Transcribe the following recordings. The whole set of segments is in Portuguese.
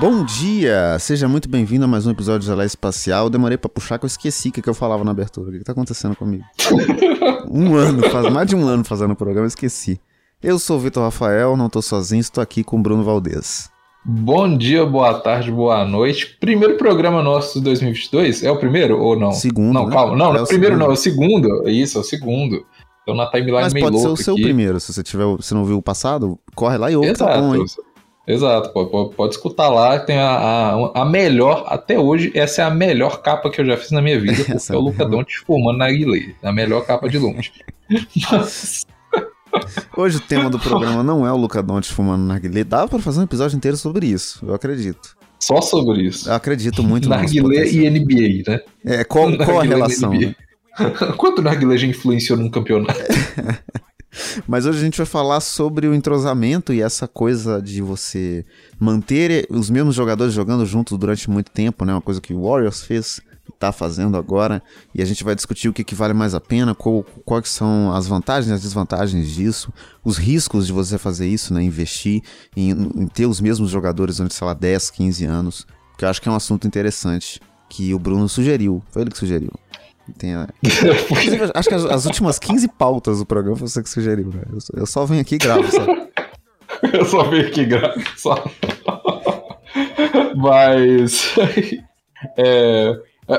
Bom dia! Seja muito bem-vindo a mais um episódio de Gelé Espacial. Demorei pra puxar que eu esqueci o que, que eu falava na abertura. O que, que tá acontecendo comigo? um ano, faz mais de um ano fazendo o programa, eu esqueci. Eu sou o Vitor Rafael, não tô sozinho, estou aqui com o Bruno Valdez. Bom dia, boa tarde, boa noite. Primeiro programa nosso de 2022? É o primeiro ou não? Segundo. Não, né? calma. Não, É não é o primeiro segundo. não, é o segundo. Isso, é o segundo. Então na timeline Mas meio pode ser o seu aqui. primeiro, se você tiver, se não viu o passado, corre lá e ouve, tá Exato. bom, hein? Exato, pode, pode, escutar lá, tem a, a, a melhor, até hoje, essa é a melhor capa que eu já fiz na minha vida, porque é o é Luca. Doncic fumando na Guilherme, a melhor capa de longe. Mas, Hoje o tema do programa não é o Luca Doncic fumando narguilé. Dá pra fazer um episódio inteiro sobre isso, eu acredito. só sobre isso. Eu acredito muito Narguilé potencial. e NBA, né? É, qual, qual a relação? Né? Quanto Narguilé já influenciou num campeonato? Mas hoje a gente vai falar sobre o entrosamento e essa coisa de você manter os mesmos jogadores jogando juntos durante muito tempo, né? Uma coisa que o Warriors fez e tá fazendo agora. E a gente vai discutir o que, que vale mais a pena, qual- quais são as vantagens e as desvantagens disso, os riscos de você fazer isso, né? Investir em, em ter os mesmos jogadores durante, sei lá, 10, 15 anos. Que eu acho que é um assunto interessante que o Bruno sugeriu. Foi ele que sugeriu. Tem Inclusive, acho que as, as últimas 15 pautas do programa foi você que sugeriu, né? Eu, só- eu só venho aqui e gravo, só. Eu só vim aqui graças. Só. Mas. é,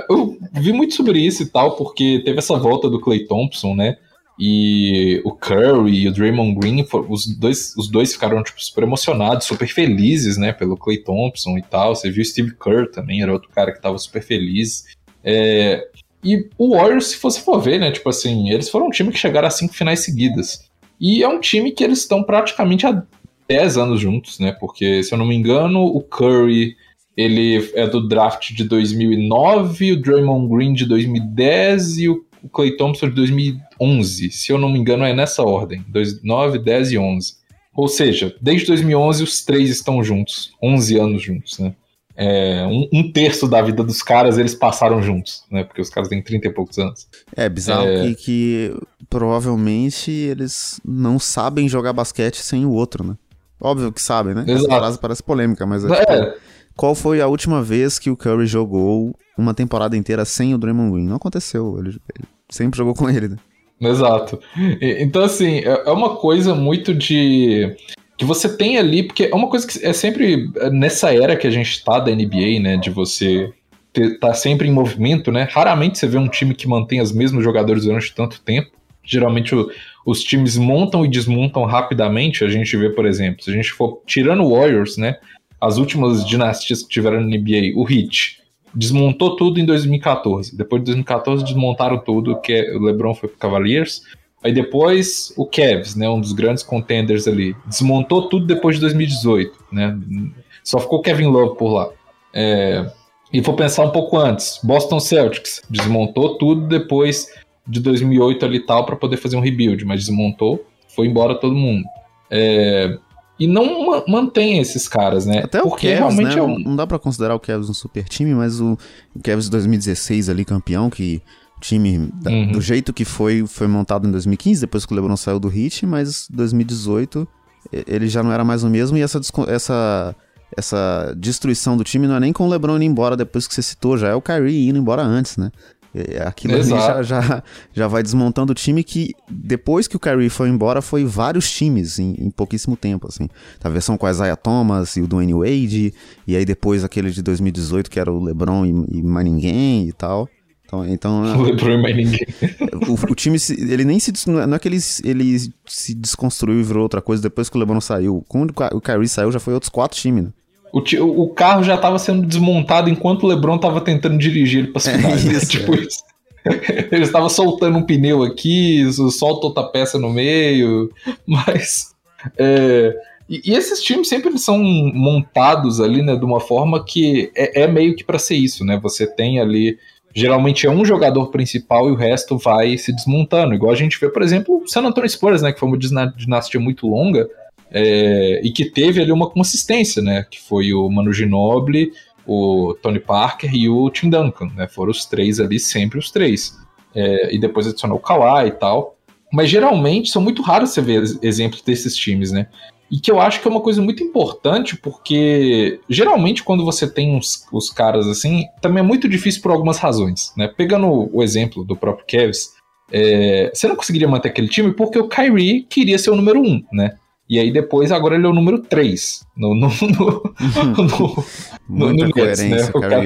eu vi muito sobre isso e tal, porque teve essa volta do Clay Thompson, né? E o Curry e o Draymond Green, os dois, os dois ficaram tipo, super emocionados, super felizes, né? Pelo Clay Thompson e tal. Você viu o Steve Kerr também, era outro cara que tava super feliz. É, e o Warriors, se você for ver, né? Tipo assim, eles foram um time que chegaram a cinco finais seguidas. E é um time que eles estão praticamente há 10 anos juntos, né? Porque, se eu não me engano, o Curry ele é do draft de 2009, o Draymond Green de 2010 e o Clay Thompson de 2011. Se eu não me engano, é nessa ordem: 2009, 10 e 11. Ou seja, desde 2011 os três estão juntos, 11 anos juntos, né? É, um, um terço da vida dos caras eles passaram juntos, né? Porque os caras têm 30 e poucos anos. É bizarro É. Que, que provavelmente eles não sabem jogar basquete sem o outro, né? Óbvio que sabem, né? Essa Exato. frase parece polêmica, mas é, tipo, É, qual foi a última vez que o Curry jogou uma temporada inteira sem o Draymond Green? Não aconteceu, ele, ele sempre jogou com ele, né? Exato. Então, assim, é é uma coisa muito de. Que você tem ali, porque é uma coisa que é sempre nessa era que a gente tá da NBA, né? De você ter, tá sempre em movimento, né? Raramente você vê um time que mantém os mesmos jogadores durante tanto tempo. Geralmente o- os times montam e desmontam rapidamente. A gente vê, por exemplo, se a gente for tirando o Warriors, né? As últimas dinastias que tiveram na NBA, o Heat desmontou tudo em 2014. Depois de 2014 desmontaram tudo, que é- o LeBron foi pro Cavaliers. Aí depois o Cavs, né, um dos grandes contenders ali, desmontou tudo depois de 2018, né? Só ficou Kevin Love por lá. É, e vou pensar um pouco antes, Boston Celtics desmontou tudo depois de 2008 ali e tal para poder fazer um rebuild, mas desmontou, foi embora todo mundo. É, e não ma- mantém esses caras, né? Até o Porque Cavs, né? realmente é Não, um... não dá pra considerar o Cavs um super time, mas o, o Cavs de 2016 ali, campeão, que o time, Uhum. do jeito que foi, foi montado em 2015, depois que o LeBron saiu do Heat, mas 2018 e- ele já não era mais o mesmo e essa, essa, essa destruição do time não é nem com o LeBron indo embora depois que você citou, já é o Kyrie indo embora antes, né? Aquilo ali já, Exato. já, já vai desmontando o time que, depois que o Kyrie foi embora, foi vários times em, em pouquíssimo tempo, assim. A versão com a Isaiah Thomas e o Dwayne Wade, e aí depois aquele de 2018, que era o LeBron e, e mais ninguém e tal. Então, então O LeBron mais ninguém. o, time, ele nem se... des- Não é que ele, se- ele se desconstruiu e virou outra coisa depois que o LeBron saiu. Quando o Ky- o Kyrie saiu, já foi outros quatro times, né? O, o carro já estava sendo desmontado enquanto o LeBron estava tentando dirigir ele para as É finais. né? tipo é. isso. Ele estava soltando um pneu aqui, solta outra peça no meio, mas. é, e, e esses times sempre são montados ali, né, de uma forma que é, é meio que para ser isso, né? Você tem ali. Geralmente é um jogador principal e o resto vai se desmontando. Igual a gente vê, por exemplo, o San Antonio Spurs, né? Que foi uma dinastia muito longa é, e que teve ali uma consistência, né? Que foi o Manu Ginobili, o Tony Parker e o Tim Duncan, né? Foram os três ali, sempre os três. É, e depois adicionou o Kawhi e tal. Mas geralmente são muito raros você ver ex- exemplos desses times, né? E que eu acho que é uma coisa muito importante, porque geralmente quando você tem uns, os caras assim, também é muito difícil por algumas razões, né? Pegando o exemplo do próprio Kevs, é, você não conseguiria manter aquele time porque o Kyrie queria ser o número um, né? E aí depois, agora ele é o número 3 no, no, no, no, Muita no coerência, Nets, né? o cara,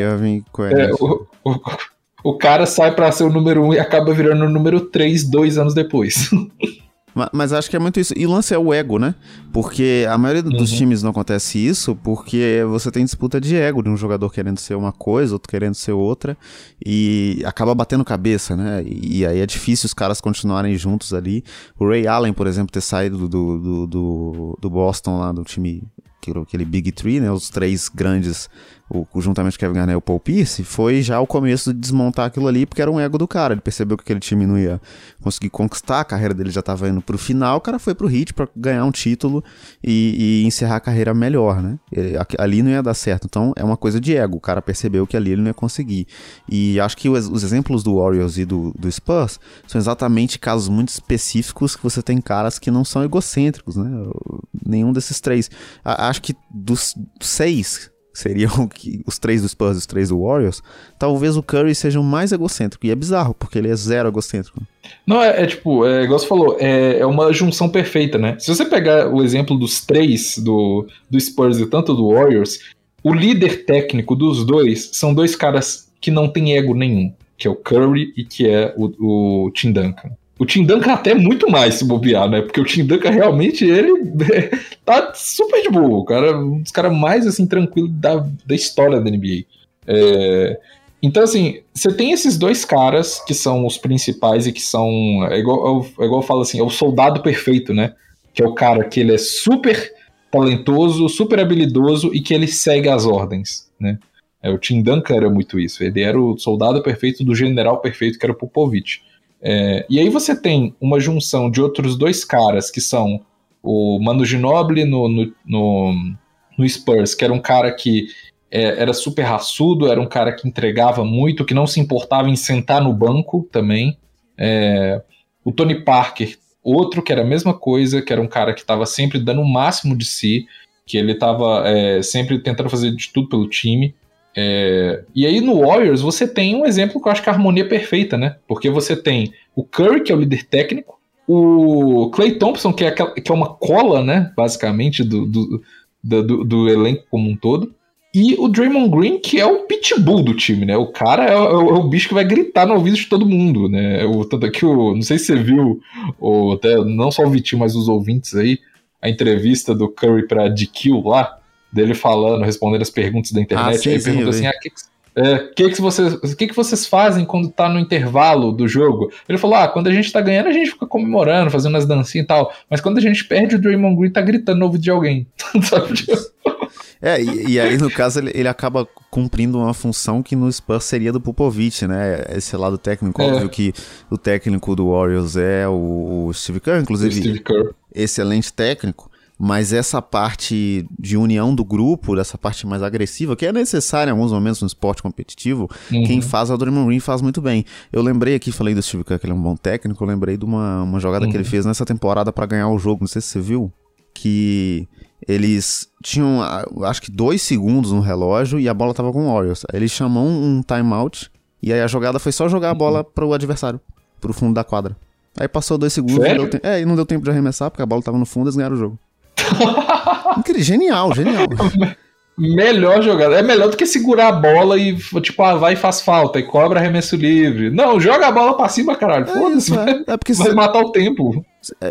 É, o, o, o, cara sai para ser o número 1 um e acaba virando o número 3 dois anos depois. Mas, mas, acho que é muito isso. E o lance é o ego, né? Porque a maioria dos uhum. times não acontece isso porque você tem disputa de ego de um jogador querendo ser uma coisa, outro querendo ser outra, e acaba batendo cabeça, né? E, e aí é difícil os caras continuarem juntos ali. O Ray Allen, por exemplo, ter saído do, do, do, do Boston lá, do time aquele Big Three, né, os três grandes o, juntamente com Kevin Garnett e o Paul Pierce, foi já o começo de desmontar aquilo ali, porque era um ego do cara. Ele percebeu que aquele time não ia conseguir conquistar, a carreira dele já estava indo pro final, o cara foi pro Heat para ganhar um título e, e, encerrar a carreira melhor, né? Ele, ali não ia dar certo. Então é uma coisa de ego. O cara percebeu que ali ele não ia conseguir. E acho que os, os exemplos do Warriors e do, do Spurs são exatamente casos muito específicos que você tem caras que não são egocêntricos, né? Nenhum desses três. A, acho que dos seis seriam os três do Spurs e os três do Warriors, talvez o Curry seja o mais egocêntrico. E é bizarro, porque ele é zero egocêntrico. Não, é, é tipo, é, igual você falou, é, é uma junção perfeita, né? Se você pegar o exemplo dos três do, do Spurs e tanto do Warriors, o líder técnico dos dois são dois caras que não têm ego nenhum, que é o Curry e que é o, o Tim Duncan. O Tim Duncan até muito mais se bobear, né? Porque o Tim Duncan realmente, ele tá super de boa. Cara, um dos caras mais, assim, tranquilos da, da história da NBA. É... Então, assim, você tem esses dois caras que são os principais e que são. É igual, é igual eu falo assim, é o soldado perfeito, né? Que é o cara que ele é super talentoso, super habilidoso e que ele segue as ordens, né? É, o Tim Duncan era muito isso. Ele era o soldado perfeito do general perfeito, que era o Popovich. É, e aí você tem uma junção de outros dois caras que são o Manu Ginobili no, no, no, no Spurs, que era um cara que é, era super raçudo, era um cara que entregava muito, que não se importava em sentar no banco também. É, o Tony Parker, outro que era a mesma coisa, que era um cara que estava sempre dando o máximo de si, que ele estava é, sempre tentando fazer de tudo pelo time. É, e aí no Warriors você tem um exemplo que eu acho que a harmonia é perfeita, né? Porque você tem o Curry, que é o líder técnico, o Clay Thompson, que é, que é uma cola, né? Basicamente, do, do, do, do, elenco como um todo. E o Draymond Green, que é o pitbull do time, né? O cara é, é, o, é o bicho que vai gritar no ouvido de todo mundo, né? O, tanto que o. Não sei se você viu, ou até não só o Vitinho, mas os ouvintes aí, a entrevista do Curry pra DQ lá dele falando, respondendo as perguntas da internet. Ah, sim, aí sim, pergunta assim: ah, que, é, que, que, vocês, que, que vocês fazem quando tá no intervalo do jogo? Ele falou: ah, quando a gente tá ganhando, a gente fica comemorando, fazendo as dancinhas e tal. Mas quando a gente perde, o Draymond Green tá gritando no ouvido de alguém. é, e, e, aí, no caso, ele, ele acaba cumprindo uma função que no Spurs seria do Popovich, né? Esse lado técnico, é. óbvio que o técnico do Warriors é o, o Steve Kerr, inclusive. Steve Kerr. Excelente técnico mas essa parte de união do grupo, dessa parte mais agressiva, que é necessária em alguns momentos no esporte competitivo, uhum. quem faz é o Draymond Green faz muito bem. Eu lembrei aqui, falei do Steve Kerr, que ele é um bom técnico, eu lembrei de uma, uma jogada uhum. que ele uhum. fez nessa temporada para ganhar o jogo, não sei se você viu, que eles tinham, acho que dois segundos no relógio e a bola tava com o Warriors. Aí ele chamou um timeout e aí a jogada foi só jogar a bola uhum. pro adversário, pro fundo da quadra. Aí passou dois segundos, não deu é, e não deu tempo de arremessar, porque a bola tava no fundo e eles ganharam o jogo. Incrível, genial, genial. Melhor jogada. É melhor do que segurar a bola e, tipo, ah, vai e faz falta e cobra arremesso livre. Não, joga a bola pra cima, caralho. É Foda-se. É, é porque vai matar o tempo.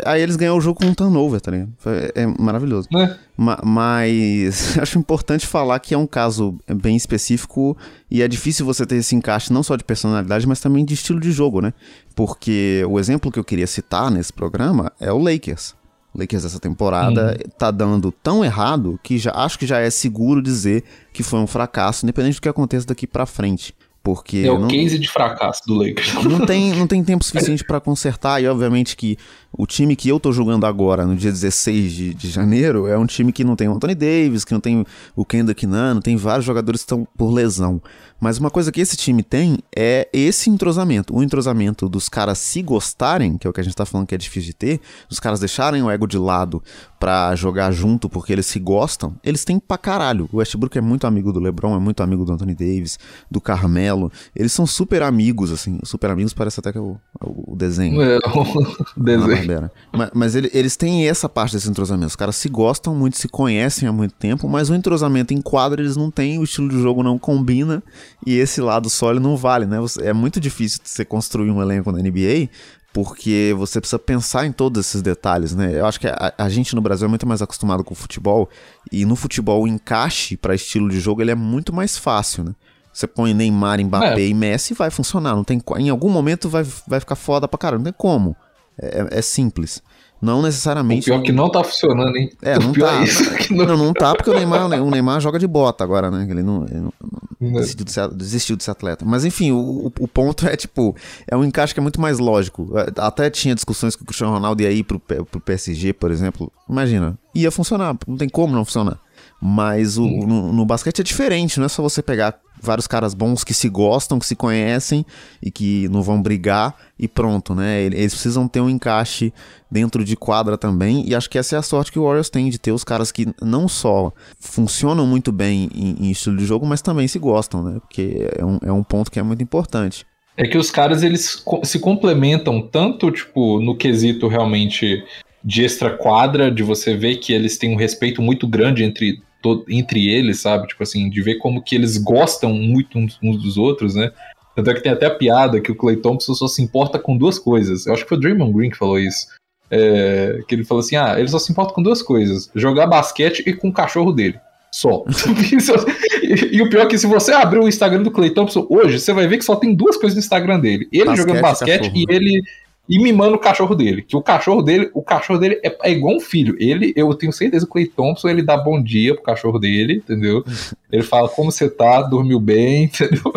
Aí eles ganham o jogo com um turnover, tá ligado? É, maravilhoso. É. Ma mas acho importante falar que é um caso bem específico e é difícil você ter esse encaixe não só de personalidade, mas também de estilo de jogo, né? Porque o exemplo que eu queria citar nesse programa é o Lakers. Lakers essa temporada uhum. tá dando tão errado que já acho que já é seguro dizer que foi um fracasso, independente do que aconteça daqui para frente. Porque é o não, case de fracasso do Lakers. Não tem, não tem tempo suficiente para consertar, e obviamente que O time que eu tô jogando agora, no dia 16 de, de janeiro, é um time que não tem o Anthony Davis, que não tem o Kendrick Nunn, tem vários jogadores que estão por lesão. Mas uma coisa que esse time tem é esse entrosamento. O entrosamento dos caras se gostarem, que é o que a gente tá falando que é difícil de ter, os caras deixarem o ego de lado pra jogar junto porque eles se gostam, eles têm pra caralho. O Westbrook é muito amigo do LeBron, é muito amigo do Anthony Davis, do Carmelo. Eles são super amigos, assim. Super amigos parece até que é o, o desenho. É, o desenho. Mas, mas ele, eles têm essa parte desse entrosamento. Os caras se gostam muito, se conhecem há muito tempo, mas o entrosamento em quadra eles não têm, o estilo de jogo não combina e esse lado sólido não vale, né? É muito difícil você construir um elenco na NBA porque você precisa pensar em todos esses detalhes, né? Eu acho que a, a, gente no Brasil é muito mais acostumado com o futebol e no futebol o encaixe para estilo de jogo ele é muito mais fácil, né? Você põe Neymar, Mbappé é. e Messi vai funcionar, não tem em algum momento vai, vai ficar foda pra caramba, não tem como. É, é simples. Não necessariamente. O pior que não tá funcionando, hein? É, não tá. É não... não, não tá porque o Neymar, o Neymar joga de bota agora, né? Ele não, ele não, não desistiu, de ser, desistiu de ser atleta. Mas enfim, o, o ponto é tipo, é um encaixe que é muito mais lógico. É, até tinha discussões que o Cristiano Ronaldo ia ir pro, pro PSG, por exemplo. Imagina, ia funcionar, não tem como não funcionar. Mas o, no, no, basquete é diferente, não é só você pegar vários caras bons que se gostam, que se conhecem e que não vão brigar e pronto, né? Eles precisam ter um encaixe dentro de quadra também, e acho que essa é a sorte que o Warriors tem de ter os caras que não só funcionam muito bem em, em estilo de jogo, mas também se gostam, né? Porque é um, é um ponto que é muito importante. É que os caras eles se complementam tanto, tipo, no quesito realmente de extra quadra, de você ver que eles têm um respeito muito grande entre entre eles, sabe? Tipo assim, de ver como que eles gostam muito uns, uns dos outros, né? Tanto é que tem até a piada que o Clay Thompson só se importa com duas coisas. Eu acho que foi o Draymond Green que falou isso. É, que ele falou assim: ah, ele só se importa com duas coisas: jogar basquete e com o cachorro dele. Só. e, e, o pior é que se você abrir o Instagram do Clay Thompson hoje, você vai ver que só tem duas coisas no Instagram dele. Ele basquete jogando basquete e ele e mimando o cachorro dele. Que o cachorro dele, o cachorro dele é, é, igual um filho. Ele, eu tenho certeza que o Clay Thompson, ele dá bom dia pro cachorro dele, entendeu? Ele fala como você tá, dormiu bem, entendeu?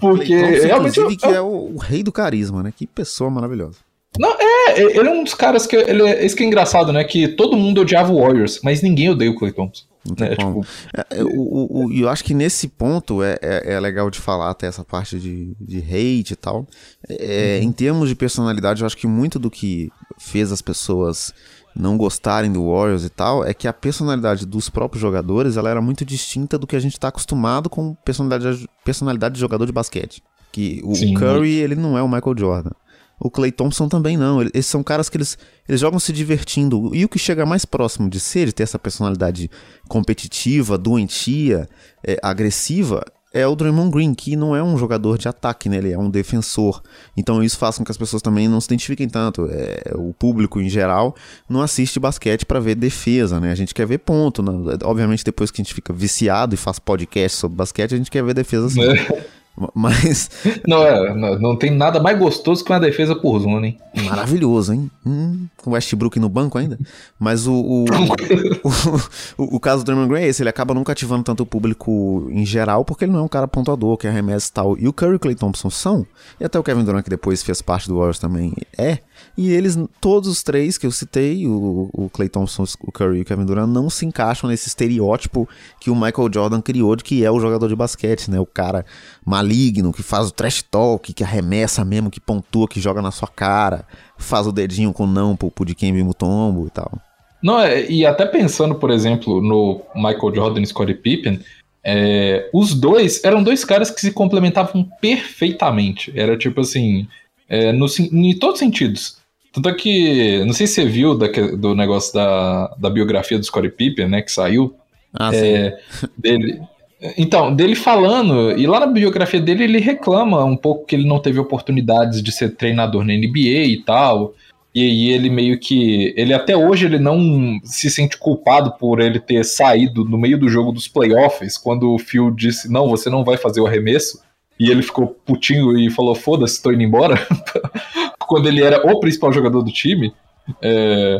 Porque Thompson, realmente eu, eu... que é o, o, rei do carisma, né? Que pessoa maravilhosa. Não, é, ele é um dos caras que ele é, esse que é engraçado, né? Que todo mundo odiava o Warriors, mas ninguém odeia o Clay Thompson. É, como. Tipo... É, é, o, o, eu acho que nesse ponto é, é, é, legal de falar até essa parte de, de hate e tal. É, uhum. Em termos de personalidade, eu acho que muito do que fez as pessoas não gostarem do Warriors e tal, é que a personalidade dos próprios jogadores ela era muito distinta do que a gente está acostumado com personalidade, personalidade de jogador de basquete. Que o Sim. Curry, ele não é o Michael Jordan. O Clay Thompson também não. Eles são caras que eles, eles jogam se divertindo. E o que chega mais próximo de ser, de ter essa personalidade competitiva, doentia, é, agressiva, é o Draymond Green, que não é um jogador de ataque, né? Ele é um defensor. Então isso faz com que as pessoas também não se identifiquem tanto. É, o público em geral não assiste basquete para ver defesa, né? A gente quer ver ponto. Né? Obviamente depois que a gente fica viciado e faz podcast sobre basquete, a gente quer ver defesa assim. Mas. Não, é, não, não, tem nada mais gostoso que uma defesa por zona, hein? Maravilhoso, hein? Hum, com o Westbrook no banco ainda. Mas o. O, o, o, o caso do Draymond Green é esse, ele acaba nunca ativando tanto o público em geral, porque ele não é um cara pontuador, que arremessa e tal. E o Curry e Clay Thompson são, e até o Kevin Durant, que depois fez parte do Warriors também, é. E eles, todos os três que eu citei, o, o Clay Thompson, o Curry e o Kevin Durant, não se encaixam nesse estereótipo que o Michael Jordan criou de que é o jogador de basquete, né? O cara maligno, que faz o trash talk, que arremessa mesmo, que pontua, que joga na sua cara, faz o dedinho com não pro, pro de quem Mutombo e tal. Não, é, e até pensando, por exemplo, no Michael Jordan e Scottie Pippen, é, os dois eram dois caras que se complementavam perfeitamente. Era tipo assim, é, no, em todos os sentidos. Tanto é que, não sei se você viu da, do negócio da, da biografia do Scottie Pippen, né, que saiu. Ah, é, dele, então, dele falando, e lá na biografia dele ele reclama um pouco que ele não teve oportunidades de ser treinador na NBA e tal. E aí ele meio que. Ele até hoje ele não se sente culpado por ele ter saído no meio do jogo dos playoffs, quando o Phil disse, não, você não vai fazer o arremesso. E ele ficou putinho e falou, foda-se, tô indo embora. quando ele era o principal jogador do time. É...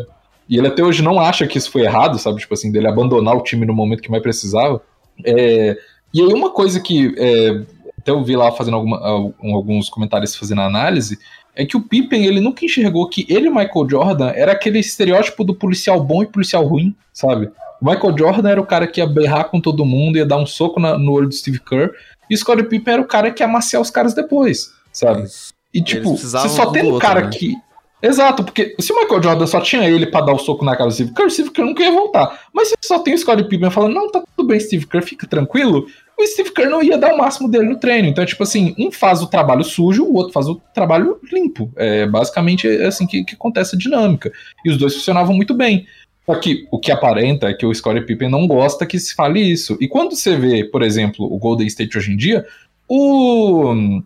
E ele até hoje não acha que isso foi errado, sabe? Tipo assim, dele abandonar o time no momento que mais precisava. É... E aí uma coisa que é... até eu vi lá fazendo alguma, alguns comentários fazendo análise, é que o Pippen ele nunca enxergou que ele, Michael Jordan, era aquele estereótipo do policial bom e policial ruim, sabe? O Michael Jordan era o cara que ia berrar com todo mundo, ia dar um soco na, no olho do Steve Kerr, e o Scottie Pippen era o cara que ia amaciar os caras depois, sabe? E tipo, você só tem um cara né? que Exato, porque se o Michael Jordan só tinha ele para dar o soco na cara do Steve Kerr, o Steve Kerr nunca ia voltar. Mas se só tem o Scottie Pippen falando, não, tá tudo bem, Steve Kerr, fica tranquilo, o Steve Kerr não ia dar o máximo dele no treino. Então, tipo assim, um faz o trabalho sujo, o outro faz o trabalho limpo. É basicamente é assim que, que acontece a dinâmica. E os dois funcionavam muito bem. Só que o que aparenta é que o Scottie Pippen não gosta que se fale isso. E quando você vê, por exemplo, o Golden State hoje em dia, o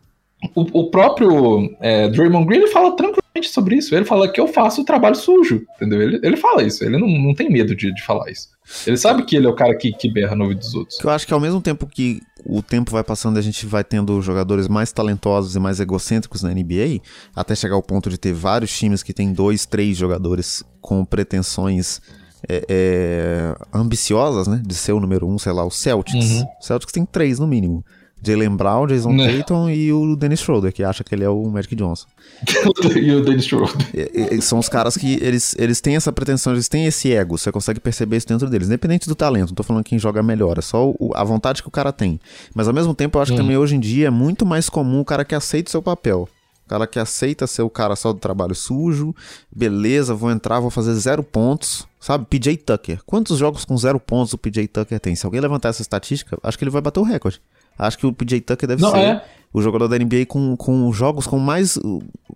o, o próprio é, Draymond Green ele fala tranquilamente sobre isso. Ele fala que eu faço o trabalho sujo, entendeu? Ele, ele fala isso, ele não, não tem medo de, de falar isso. Ele sabe que ele é o cara que, que berra no ouvido dos outros. Eu acho que ao mesmo tempo que o tempo vai passando e a gente vai tendo jogadores mais talentosos e mais egocêntricos na NBA, até chegar ao ponto de ter vários times que tem dois, três jogadores com pretensões é, é, ambiciosas, né? De ser o número um, sei lá, o Celtics. Uhum. O Celtics tem três no mínimo. Jalen Brown, Jason né? Tatum e o Dennis Schroeder, que acha que ele é o Magic Johnson. e o Dennis Schroeder. E, e, são os caras que eles, eles têm essa pretensão, eles têm esse ego, você consegue perceber isso dentro deles, independente do talento, não tô falando quem joga melhor, é só o, a vontade que o cara tem. Mas ao mesmo tempo eu acho hum. que também hoje em dia é muito mais comum o cara que aceita o seu papel. O cara que aceita ser o cara só do trabalho sujo, beleza, vou entrar, vou fazer zero pontos, sabe? PJ Tucker. Quantos jogos com zero pontos o PJ Tucker tem? Se alguém levantar essa estatística, acho que ele vai bater o recorde. Acho que o PJ Tucker deve Não, ser é. o jogador da NBA com, com jogos com mais,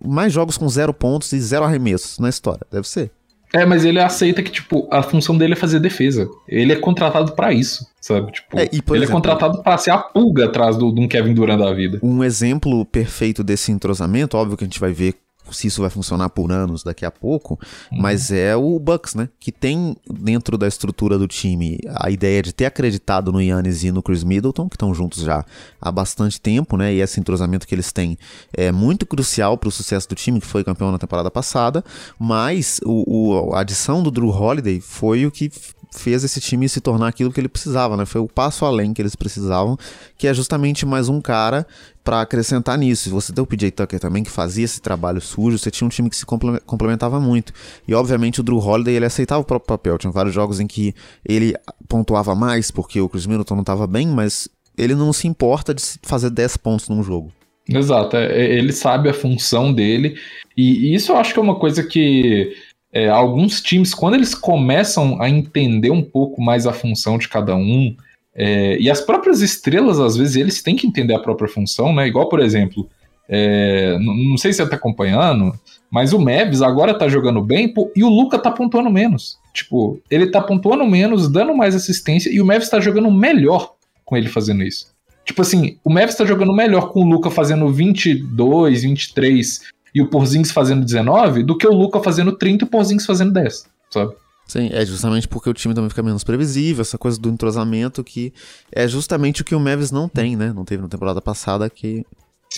mais jogos com zero pontos e zero arremessos na história. Deve ser. É, mas ele aceita que, tipo, a função dele é fazer defesa. Ele é contratado para isso, sabe? Tipo, é, ele é exemplo, é contratado para ser a pulga atrás do, de um Kevin Durant da vida. Um exemplo perfeito desse entrosamento, óbvio que a gente vai ver se isso vai funcionar por anos daqui a pouco, uhum. mas é o Bucks, né? Que tem dentro da estrutura do time a ideia de ter acreditado no Yannis e no Chris Middleton, que estão juntos já há bastante tempo, né? E esse entrosamento que eles têm é muito crucial para o sucesso do time, que foi campeão na temporada passada, mas o, o a adição do Drew Holiday foi o que fez esse time se tornar aquilo que ele precisava, né? Foi o passo além que eles precisavam, que é justamente mais um cara para acrescentar nisso. Você tem o PJ Tucker também que fazia esse trabalho sujo, você tinha um time que se complementava muito. E obviamente o Drew Holiday ele aceitava o próprio papel. Tinha vários jogos em que ele pontuava mais porque o Chris Middleton não estava bem, mas ele não se importa de fazer 10 pontos num jogo. Exato, é, é, ele sabe a função dele, e isso eu acho que é uma coisa que é, alguns times, quando eles começam a entender um pouco mais a função de cada um, é, e as próprias estrelas, às vezes, eles têm que entender a própria função, né? Igual, por exemplo, é, não, sei se você tá acompanhando, mas o Mavis agora tá jogando bem pô, e o Luca tá pontuando menos. Tipo, ele tá pontuando menos, dando mais assistência, e o Mavis tá jogando melhor com ele fazendo isso. Tipo assim, o Mavis tá jogando melhor com o Luca fazendo 22, 23 e o Porzingis fazendo 19 do que o Luca fazendo 30 e o Porzingis fazendo 10, sabe? Sim, é justamente porque o time também fica menos previsível, essa coisa do entrosamento que é justamente o que o Mavis não tem, né? Não teve na temporada passada que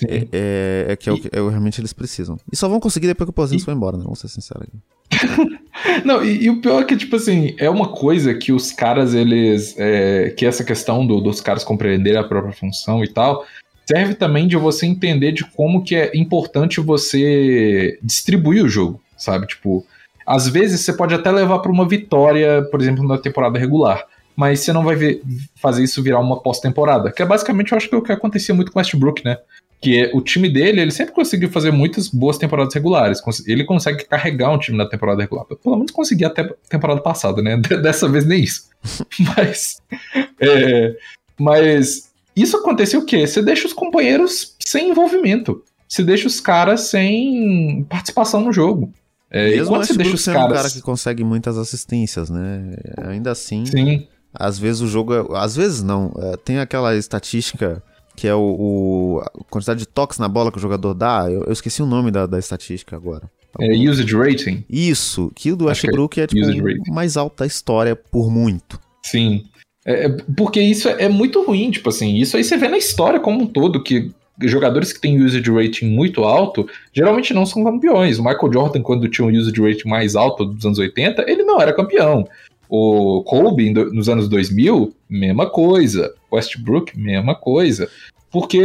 é, é, é, que é o que é, realmente eles precisam. E só vão conseguir depois que o Porzingis e... foi embora, né? Vamos ser sinceros aqui. não, e, e, o pior é que, tipo assim, é uma coisa que os caras, eles. É, que essa questão do, dos caras compreenderem a própria função e tal, serve também de você entender de como que é importante você distribuir o jogo, sabe? Tipo, às vezes você pode até levar para uma vitória, por exemplo, na temporada regular, mas você não vai ver, fazer isso virar uma pós-temporada, que é basicamente, eu acho que é o que acontecia muito com Westbrook, né? Que é, o time dele, ele sempre conseguiu fazer muitas boas temporadas regulares. Ele consegue carregar um time na temporada regular. Pelo menos conseguia até temporada passada, né? Dessa vez nem isso. mas. É, mas isso aconteceu o quê? Você deixa os companheiros sem envolvimento. Você deixa os caras sem participação no jogo. É, Mesmo e quando você deixa os caras... um cara que consegue muitas assistências, né? Ainda assim, Sim. às vezes o jogo... É... Às vezes não. É, tem aquela estatística que é o, o, a quantidade de toques na bola que o jogador dá. Eu, eu esqueci o nome da, da estatística agora. É usage rating? Isso, que o do Westbrook é, é tipo o mais alto da história por muito. Sim. É, é, porque isso é, é muito ruim, tipo assim, isso aí você vê na história como um todo, que jogadores que têm usage rating muito alto, geralmente não são campeões. O Michael Jordan, quando tinha um usage rating mais alto dos anos 80, ele não era campeão. O Kobe, nos anos 2000, mesma coisa. Westbrook, mesma coisa. porque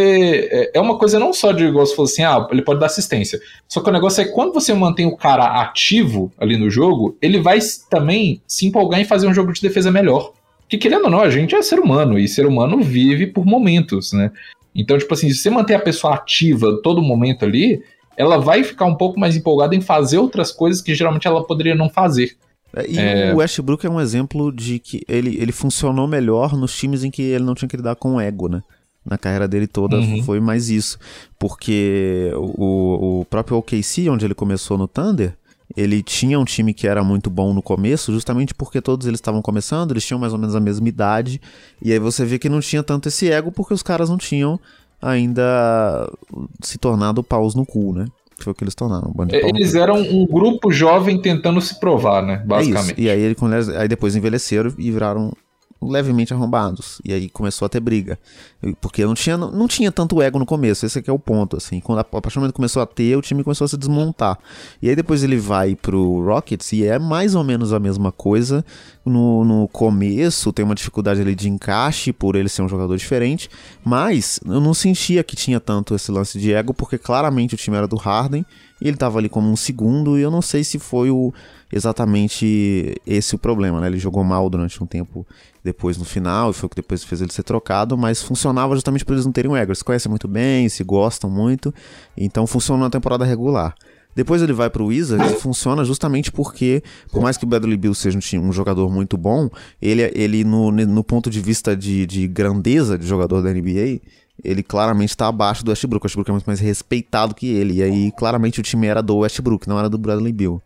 é, é uma coisa não só de, igual você falou assim, ah, ele pode dar assistência. Só que o negócio é quando você mantém o cara ativo ali no jogo, ele vai também se empolgar em fazer um jogo de defesa melhor. Que querendo ou não, a gente é ser humano, e ser humano vive por momentos, né? Então, tipo assim, se você manter a pessoa ativa todo momento ali, ela vai ficar um pouco mais empolgada em fazer outras coisas que geralmente ela poderia não fazer. É, e é... o Westbrook é um exemplo de que ele, ele funcionou melhor nos times em que ele não tinha que lidar com o ego, né? Na carreira dele toda uhum. foi mais isso. Porque o, o próprio OKC, onde ele começou no Thunder, ele tinha um time que era muito bom no começo, justamente porque todos eles estavam começando, eles tinham mais ou menos a mesma idade, e aí você vê que não tinha tanto esse ego porque os caras não tinham ainda se tornado paus no cu, né? Foi o que eles tornaram. Um eles eram um grupo jovem tentando se provar, né? Basicamente. É e aí, aí depois envelheceram e viraram levemente arrombados. E aí começou a ter briga. Porque não tinha, não, tinha tanto ego no começo, esse aqui é o ponto, assim. Quando a, a partir do momento começou a ter, o time começou a se desmontar. E aí depois ele vai pro Rockets e é mais ou menos a mesma coisa. No, no começo tem uma dificuldade ali de encaixe por ele ser um jogador diferente, mas eu não sentia que tinha tanto esse lance de ego, porque claramente o time era do Harden e ele tava ali como um segundo, e eu não sei se foi o exatamente esse o problema, né? Ele jogou mal durante um tempo depois no final, e foi o que depois fez ele ser trocado, mas funcionava justamente por eles não terem o se conhecem muito bem, se gostam muito, então funciona na temporada regular. Depois ele vai para o Wizards e funciona justamente porque, por mais que o Bradley Bill seja um, um jogador muito bom, ele, ele no, no ponto de vista de, de grandeza de jogador da NBA, ele claramente está abaixo do Westbrook. O Westbrook é muito mais respeitado que ele. E aí, claramente, o time era do Westbrook, não era do Bradley Bill.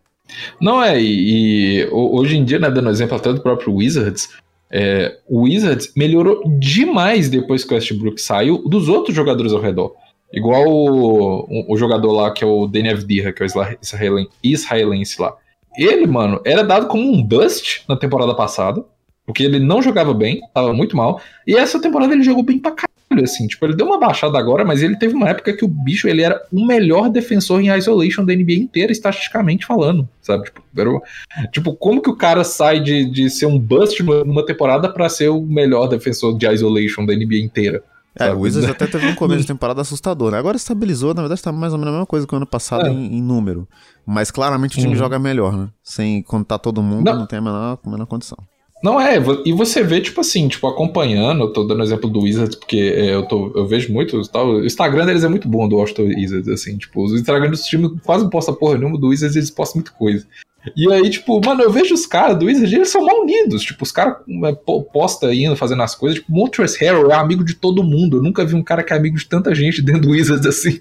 Não é, e, e hoje em dia, né, dando exemplo até do próprio Wizards, é, o Wizards melhorou demais depois que o Westbrook saiu dos outros jogadores ao redor. Igual o, o, o jogador lá que é o Danny Avdija, que é o israelense lá. Ele, mano, era dado como um bust na temporada passada, porque ele não jogava bem, tava muito mal, e essa temporada ele jogou bem pra caralho assim. Tipo, ele deu uma baixada agora, mas ele teve uma época que o bicho ele era o melhor defensor em isolation da NBA inteira, estatisticamente falando, sabe? Tipo, tipo como que o cara sai de, de ser um bust numa temporada para ser o melhor defensor de isolation da NBA inteira? É, o Wizards até teve um começo de temporada assustador, né? Agora estabilizou, na verdade tá mais ou menos a mesma coisa que o ano passado é. em, em, número. Mas claramente o time uhum. joga melhor, né? Sem contar todo mundo, não, não tem a menor, a menor condição. Não é, e você vê, tipo assim, tipo, acompanhando, eu tô dando exemplo do Wizards, porque é, eu, tô, eu vejo muito, tal, o Instagram deles é muito bom do Washington Wizards, assim, tipo, os Instagram dos times quase não postam porra nenhuma, do Wizards eles postam muita coisa. E aí, tipo, mano, eu vejo os caras do Wizards, eles são mal unidos, tipo, os caras é, posta indo, fazendo as coisas, tipo, Montrezl Harrell é amigo de todo mundo, eu nunca vi um cara que é amigo de tanta gente dentro do Wizards, assim,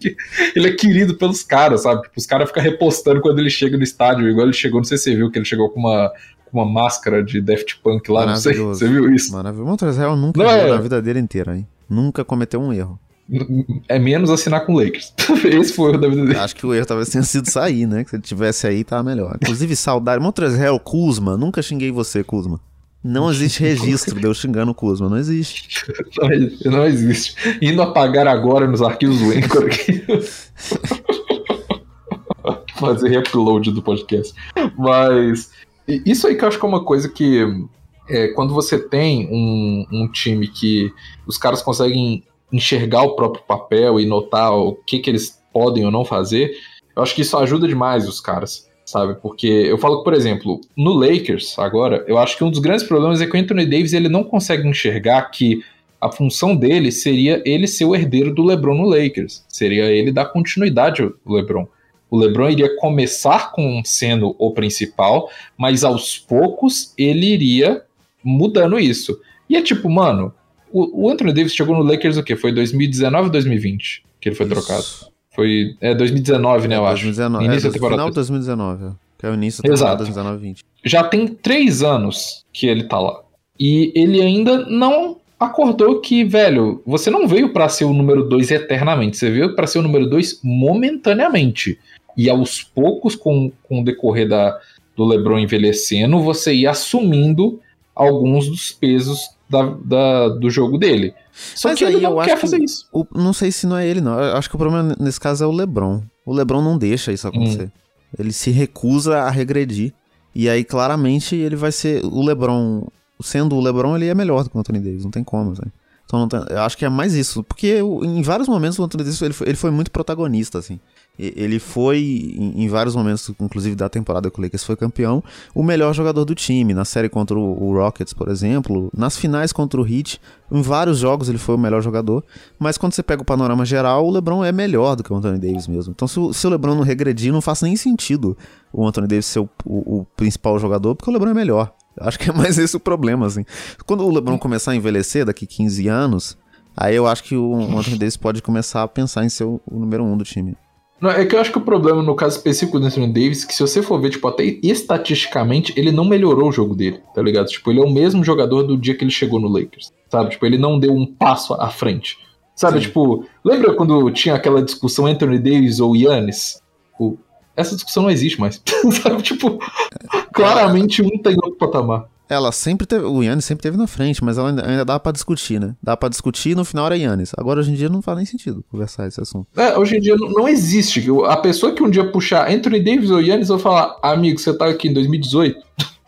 ele é querido pelos caras, sabe? Tipo, os caras ficam repostando quando ele chega no estádio, igual ele chegou, não sei se você viu, que ele chegou com uma uma máscara de Daft Punk lá, não sei. Você viu isso? Maravilhoso. Montrezl nunca não, é... na vida dele inteira, hein? Nunca cometeu um erro. É menos assinar com o Lakers. Esse foi o erro da vida dele. Acho que o erro talvez tenha sido sair, né? Que se ele tivesse aí, tava melhor. Inclusive, saudade. Montrezl, Kuzma. Nunca xinguei você, Kuzma. Não existe registro de eu xingando o Kuzma. Não existe. Não, não existe. Indo apagar agora nos arquivos do Anchor aqui. Fazer reupload do podcast. Mas isso aí que eu acho que é uma coisa que é, quando você tem um, um, time que os caras conseguem enxergar o próprio papel e notar o que, que eles podem ou não fazer, eu acho que isso ajuda demais os caras, sabe? Porque eu falo que, por exemplo, no Lakers, agora, eu acho que um dos grandes problemas é que o Anthony Davis ele não consegue enxergar que a função dele seria ele ser o herdeiro do LeBron no Lakers, seria ele dar continuidade ao LeBron. O LeBron iria começar com sendo o principal, mas aos poucos ele iria mudando isso. E é tipo, mano, o, o Anthony Davis chegou no Lakers o quê? Foi 2019 ou 2020 que ele foi isso. trocado? Foi é 2019, né, eu 2019. acho. Início é, da temporada. Final de 2019, que é o início da temporada 2019 20 Já tem três anos que ele tá lá. E ele ainda não acordou que, velho, você não veio para ser o número 2 eternamente, você veio para ser o número 2 momentaneamente. E aos poucos, com, com o decorrer da, do LeBron envelhecendo, você ia assumindo alguns dos pesos da, da, do jogo dele. Só Mas que ele não quer fazer isso. O, não sei se não é ele, não. Eu acho que o problema nesse caso é o LeBron. O LeBron não deixa isso acontecer. Hum. Ele se recusa a regredir. E aí, claramente, ele vai ser. O LeBron. Sendo o LeBron, ele é melhor do que o Anthony Davis. Não tem como, sabe? São Quando, eu acho que é mais isso. Porque em vários momentos o Anthony Davis ele foi, ele foi muito protagonista, assim. Ele foi, em vários momentos, inclusive da temporada que o Lakers foi campeão, o melhor jogador do time. Na série contra o Rockets, por exemplo, nas finais contra o Heat, em vários jogos ele foi o melhor jogador. Mas quando você pega o panorama geral, o LeBron é melhor do que o Anthony Davis mesmo. Então, se o, se o LeBron não regredir, não faz nem sentido o Anthony Davis ser o, o, o principal jogador, porque o LeBron é melhor. Acho que é mais esse o problema, assim. Quando o LeBron começar a envelhecer daqui 15 anos, aí eu acho que o Anthony Davis pode começar a pensar em ser o, o número um do time. Não, é que eu acho que o problema no caso específico do Anthony Davis, que se você for ver, tipo, até estatisticamente, ele não melhorou o jogo dele, tá ligado? Tipo, ele é o mesmo jogador do dia que ele chegou no Lakers, sabe? Tipo, ele não deu um passo à frente. Sabe, Sim. tipo, lembra quando tinha aquela discussão Anthony Davis ou Yannis? Tipo, essa discussão não existe mais. sabe, tipo, claramente um tem outro patamar. Ela sempre teve. O Yannis sempre teve na frente, mas ela ainda, ainda dá para discutir, né? Dá para discutir e no final era Yannis. Agora hoje em dia não faz nem sentido conversar esse assunto. É, hoje em dia não, não existe. A pessoa que um dia puxar Anthony Davis ou Yannis vai falar, amigo, você tá aqui em 2018.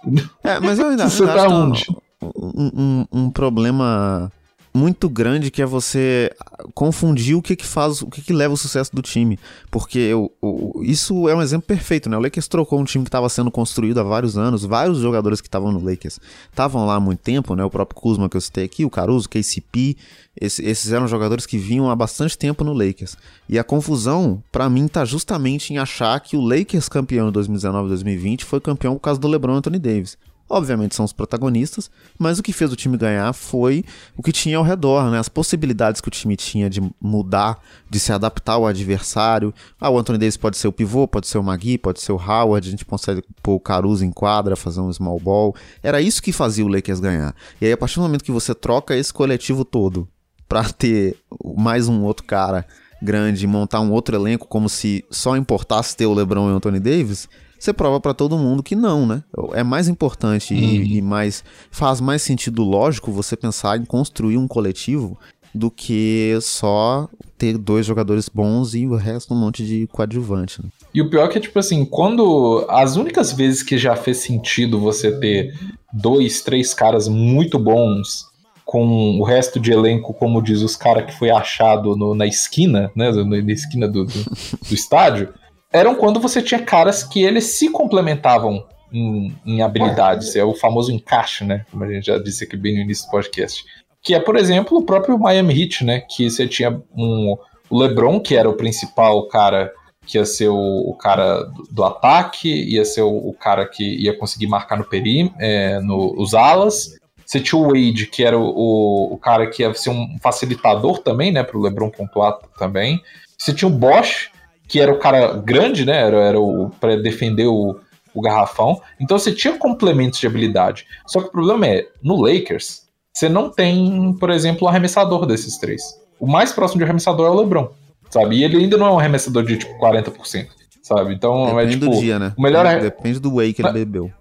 É, mas eu ainda, você ainda tá onde? Um, um, um problema muito grande que é você confundir o que que faz, o que que leva o sucesso do time. Porque o, o, isso é um exemplo perfeito, né? O Lakers trocou um time que estava sendo construído há vários anos, vários jogadores que estavam no Lakers estavam lá há muito tempo, né? O próprio Kuzma que eu citei aqui, o Caruso, o KCP, esse, esses eram jogadores que vinham há bastante tempo no Lakers. E a confusão, para mim, tá justamente em achar que o Lakers campeão em 2019-2020 foi campeão por causa do LeBron Anthony Davis obviamente são os protagonistas, mas o que fez o time ganhar foi o que tinha ao redor, né? As possibilidades que o time tinha de mudar, de se adaptar ao adversário. Ah, o Anthony Davis pode ser o pivô, pode ser o Magui, pode ser o Howard, a gente consegue pôr o Caruso em quadra, fazer um small ball. Era isso que fazia o Lakers ganhar. E aí, a partir do momento que você troca esse coletivo todo para ter mais um outro cara grande, montar um outro elenco como se só importasse ter o LeBron e o Anthony Davis, você prova para todo mundo que não, né? É mais importante uhum. e, e, mais faz mais sentido lógico você pensar em construir um coletivo do que só ter dois jogadores bons e o resto um monte de coadjuvante. Né? E o pior é que, tipo assim, quando. As únicas vezes que já fez sentido você ter dois, três caras muito bons com o resto de elenco, como diz os caras que foi achado no, na esquina, né? Na esquina do, do, do estádio eram quando você tinha caras que eles se complementavam em, em, habilidades. É o famoso encaixe, né? Como a gente já disse aqui bem no início do podcast. Que é, por exemplo, o próprio Miami Heat, né? Que você tinha um, o LeBron, que era o principal cara que ia ser o, o cara do, do, ataque, ia ser o, o, cara que ia conseguir marcar no perímetro, é, no, os alas. Você tinha o Wade, que era o, o, cara que ia ser um facilitador também, né? Para o LeBron pontuar também. Você tinha o Bosch, que era o cara grande, né? Era, era o para defender o, o garrafão. Então você tinha complementos de habilidade. Só que o problema é, no Lakers, você não tem, por exemplo, o arremessador desses três. O mais próximo de arremessador é o LeBron, sabe? E ele ainda não é um arremessador de tipo 40%, sabe? Então é, Depende é tipo. do dia, né? O melhor Depende do whey que ele bebeu.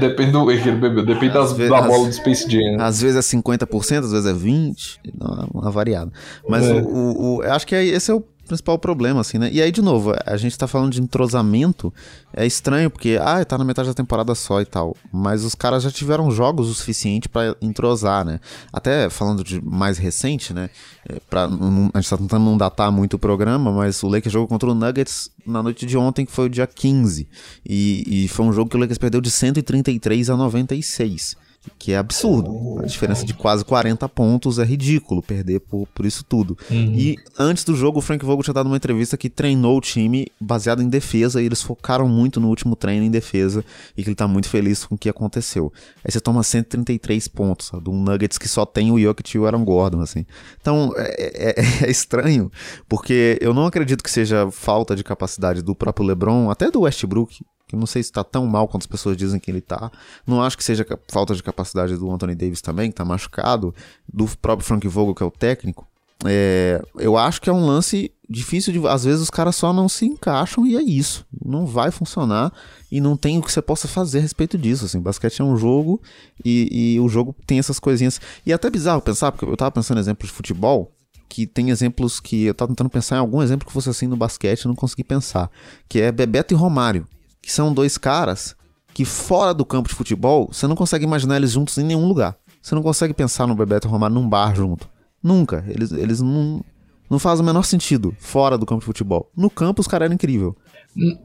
Depende do whey que ele bebeu, depende das, vezes, da bola do Space Jam. Né? Às vezes é 50%, às vezes é 20%, uma variada. Mas é. o, o, o, acho que é, esse é o principal problema, assim, né? E aí, de novo, a gente tá falando de entrosamento, é estranho, porque, ah, tá na metade da temporada só e tal. Mas os caras já tiveram jogos o suficiente para entrosar, né? Até falando de mais recente, né? É, pra, a gente tá tentando não datar muito o programa, mas o Lakers jogou contra o Nuggets na noite de ontem, que foi o dia 15. E, e foi um jogo que o Lakers perdeu de 133 a 96 que é absurdo. A diferença de quase 40 pontos é ridículo perder por, por isso tudo. Uhum. E antes do jogo, o Frank Vogel tinha dado uma entrevista que treinou o time baseado em defesa e eles focaram muito no último treino em defesa e que ele tá muito feliz com o que aconteceu. Aí você toma 133 pontos, sabe? de um Nuggets que só tem o Jokic e o Aaron Gordon, assim. Então, é, é, é estranho, porque eu não acredito que seja falta de capacidade do próprio LeBron, até do Westbrook, que não sei se está tão mal quanto as pessoas dizem que ele está. Não acho que seja falta de capacidade do Anthony Davis também, que está machucado, do próprio Frank Vogel, que é o técnico. É, eu acho que é um lance difícil de. Às vezes os caras só não se encaixam e é isso. Não vai funcionar e não tem o que você possa fazer a respeito disso. Assim, basquete é um jogo e, e o jogo tem essas coisinhas. E é até bizarro pensar, porque eu tava pensando em exemplos de futebol que tem exemplos que eu tava tentando pensar em algum exemplo que fosse assim no basquete e não consegui pensar, que é Bebeto e Romário que são dois caras que fora do campo de futebol, você não consegue imaginar eles juntos em nenhum lugar. Você não consegue pensar no Bebeto e Romário num bar junto. Nunca. Eles, eles não, não fazem o menor sentido fora do campo de futebol. No campo, os caras eram incríveis.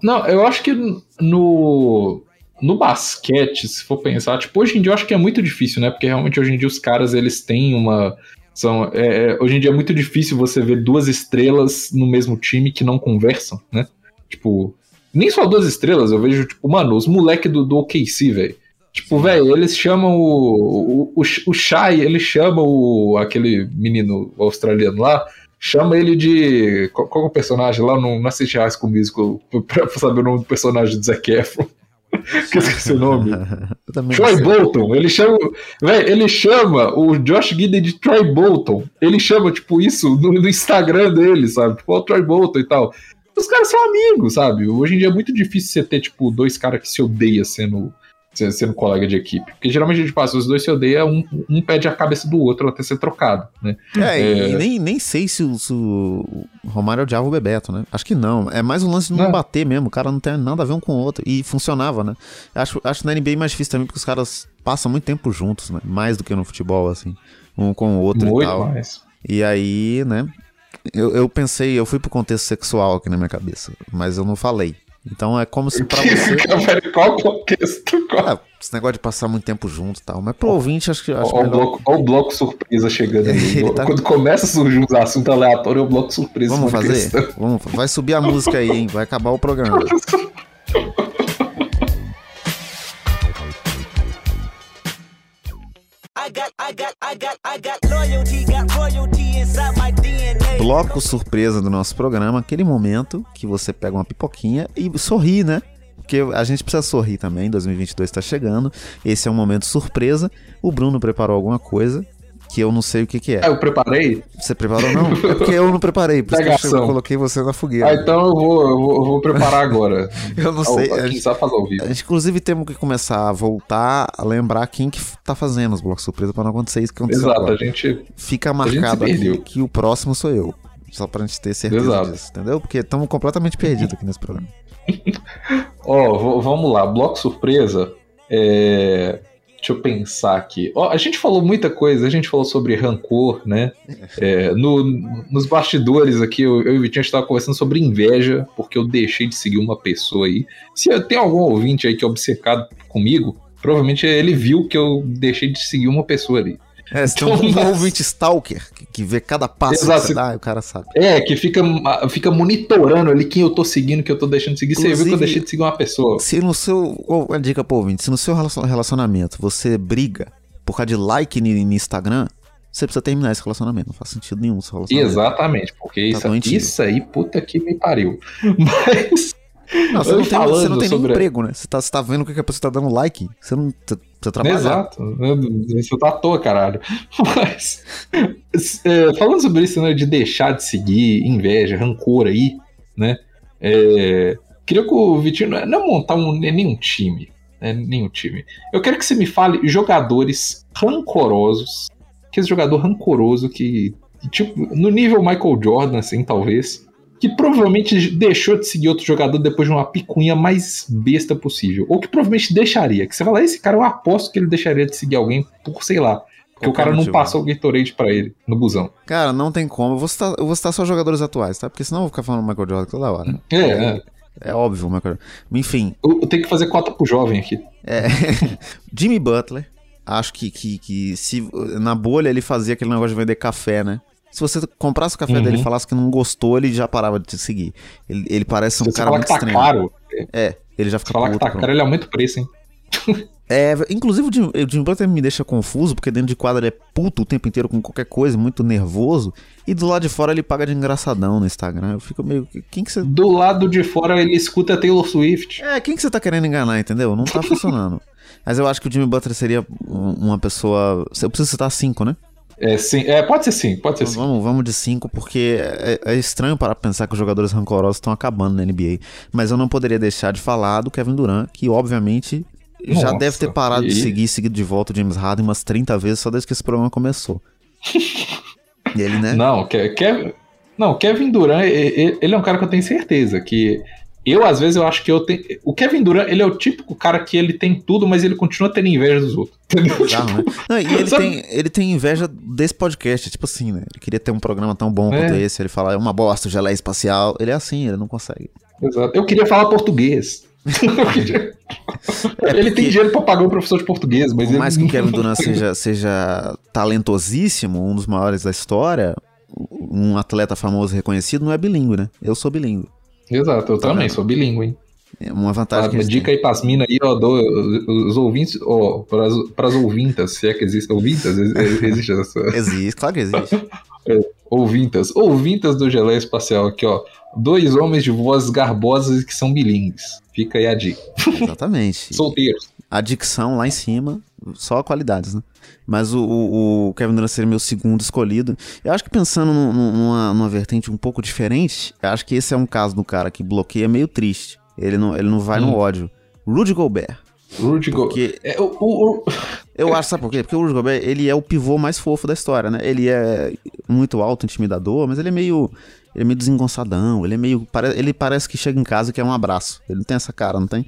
Não, eu acho que no, no basquete, se for pensar, tipo, hoje em dia eu acho que é muito difícil, né? Porque realmente hoje em dia os caras, eles têm uma... São, é, é hoje em dia é muito difícil você ver duas estrelas no mesmo time que não conversam, né? Tipo, nem só duas estrelas, eu vejo, tipo, mano, os moleques do, do OKC, velho. Tipo, velho, eles chamam o, o, o, o Shai, ele chama o, aquele menino australiano lá, chama ele de. Qual, qual é o personagem lá? Não, não assisti High School Musical pra saber o nome do personagem de Zac Efron. que eu esqueci o nome. Troy Bolton. Ele chama. Véio, ele chama o Josh Gidey de Troy Bolton. Ele chama, tipo, isso no, no Instagram dele, sabe? Tipo, o Troy Bolton e tal. Os caras são amigos, sabe? Hoje em dia é muito difícil você ter, tipo, dois caras que se odeiam sendo sendo colega de equipe. Porque geralmente a gente passa, os dois se odeiam, um, um pede a cabeça do outro até ser trocado, né? É, é... e nem, nem sei se o, se o Romário odiava o Bebeto, né? Acho que não. É mais um lance de não, não bater mesmo. O cara não tem nada a ver um com o outro. E funcionava, né? Acho, acho na NBA mais difícil também porque os caras passam muito tempo juntos, né? Mais do que no futebol, assim. Um com o outro muito e tal. Mais. E aí, né? Eu, eu pensei, eu fui pro contexto sexual aqui na minha cabeça, mas eu não falei. Então é como se pra você. Qual contexto? Qual? Ah, esse negócio de passar muito tempo junto e tal. Mas pro ouvinte, acho que. Acho olha, melhor... o bloco, olha o bloco surpresa chegando aí. tá... Quando começa a surgir uns assuntos aleatórios, é o bloco surpresa. Vamos fazer? Vamos, vai subir a música aí, hein? Vai acabar o programa. Bloco surpresa do nosso programa, aquele momento que você pega uma pipoquinha e sorri, né? Porque a gente precisa sorrir também, 2022 está chegando. Esse é um momento surpresa. O Bruno preparou alguma coisa que eu não sei o que, que é. Ah, eu preparei? Você preparou não? É porque eu não preparei, por isso que eu coloquei você na fogueira. Ah, então eu vou, eu vou, eu vou preparar agora. eu não sei. A gente, fazer ao vivo. A gente, inclusive, temos que começar a voltar a lembrar quem que tá fazendo os blocos surpresa para não acontecer isso que aconteceu Exato, agora. a gente... Fica marcado aqui que o próximo sou eu. Só pra gente ter certeza Exato. disso, entendeu? Porque estamos completamente perdidos aqui nesse programa. Ó, oh, vamos lá. Bloco surpresa. É Deixa eu pensar aqui. Ó, a gente falou muita coisa, a gente falou sobre rancor, né? É, no, nos bastidores aqui, eu, eu e o Vitinho estava conversando sobre inveja, porque eu deixei de seguir uma pessoa aí. Se tem algum ouvinte aí que é obcecado comigo, provavelmente ele viu que eu deixei de seguir uma pessoa ali. É, então, tem um, mas... ouvinte stalker que, que, vê cada passo Exato. que você dá, o cara sabe. É, que fica, fica monitorando ali quem eu tô seguindo, que eu tô deixando de seguir. Inclusive, você viu que eu deixei de seguir uma pessoa. Se no seu. Uma dica pro ouvinte: se no seu relacionamento você briga por causa de like no, no Instagram, você precisa terminar esse relacionamento. Não faz sentido nenhum esse relacionamento. Exatamente, porque tá isso, isso aí, puta que me pariu. Mas. Não, você, não tem, você não tem sobre... nem emprego, né? Você tá, você tá vendo o que a pessoa tá dando like. Você não. Você trabalha. Exato. Você tá à toa, caralho. Mas. É, falando sobre isso, né? De deixar de seguir, inveja, rancor aí, né? É, queria que o Vitinho não é montar um, nenhum time. Né, nenhum time. Eu quero que você me fale jogadores rancorosos. Que esse jogador rancoroso que. Tipo, no nível Michael Jordan, assim, talvez que provavelmente deixou de seguir outro jogador depois de uma picuinha mais besta possível. Ou que provavelmente deixaria. Que você fala, esse cara eu aposto que ele deixaria de seguir alguém por, sei lá. Porque o cara não passou o Gatorade pra ele no busão. Cara, não tem como. Eu vou citar, eu vou citar só jogadores atuais, tá? Porque senão eu vou ficar falando Michael Jordan toda hora. É, é. É óbvio, Michael Enfim. Eu, eu tenho que fazer cota pro jovem aqui. É. Jimmy Butler. Acho que, que, que se na bolha ele fazia aquele negócio de vender café, né? Se você comprasse o café uhum. dele e falasse que não gostou, ele já parava de te seguir. Ele, ele parece um se cara muito que tá estranho. caro. É, ele já fica falar que tá caro, ele aumenta o preço, hein? É, inclusive o Jim, o Jim Butler me deixa confuso, porque dentro de quadra ele é puto o tempo inteiro com qualquer coisa, muito nervoso, e do lado de fora ele paga de engraçadão no Instagram. Eu fico meio. Quem que você. Do lado de fora ele escuta Taylor Swift. É, quem que você tá querendo enganar, entendeu? Não tá funcionando. Mas eu acho que o Jimmy Butler seria uma pessoa. Eu preciso citar cinco, né? É, sim, é, pode ser sim, pode ser sim. Vamos, vamos de 5, porque é, é, estranho para pensar que os jogadores rancorosos estão acabando na NBA. Mas eu não poderia deixar de falar do Kevin Durant, que obviamente Nossa, já deve ter parado e... de seguir, seguido de volta o James Harden umas 30 vezes só desde que esse programa começou. e ele, né? Não, Kevin, não, Kevin Durant, ele é um cara que eu tenho certeza que Eu, às vezes, eu acho que eu tenho. O Kevin Durant, ele é o típico cara que ele tem tudo, mas ele continua tendo inveja dos outros. Entendeu? Bizarro, né? Não, e ele tem, ele tem inveja desse podcast, tipo assim, né? Ele queria ter um programa tão bom É. quanto esse. Ele fala, é uma bosta, geleia espacial. Ele é assim, ele não consegue. Exato. Eu queria falar português. Queria- ele tem dinheiro pra pagar um professor de português, mas Por ele mais que o Kevin Durant seja, seja talentosíssimo, um dos maiores da história, um atleta famoso e reconhecido não é bilíngue, né? Eu sou bilíngue. Exato, eu Tá também vendo? sou bilíngue, hein? É uma vantagem eles dica têm. aí pras minas aí, ó, do, os ouvintes, ó, pras, pras ouvintas, se é que existe, ouvintas, Ex- existe essa, Existe, claro que existe. ouvintas, ouvintas do Geleia Espacial aqui, ó, dois homens de vozes garbosas que são bilíngues, fica aí a dica, Exatamente. solteiros. A dicção lá em cima, só qualidades, né? Mas o, o, o Kevin Durant seria meu segundo escolhido. Eu acho que pensando num- num- numa, numa vertente um pouco diferente, eu acho que esse é um caso do cara que bloqueia meio triste. Ele não, ele não vai no Hum. ódio. Rudy Gobert. Rudy Go... Porque É, o, o- o- eu acho, sabe por quê? Porque o Rudy Gobert, ele é o pivô mais fofo da história, né? Ele é muito alto, intimidador, mas ele é meio... Ele é meio desengonçadão, ele é meio... Ele parece que chega em casa e quer um abraço. Ele não tem essa cara, não tem?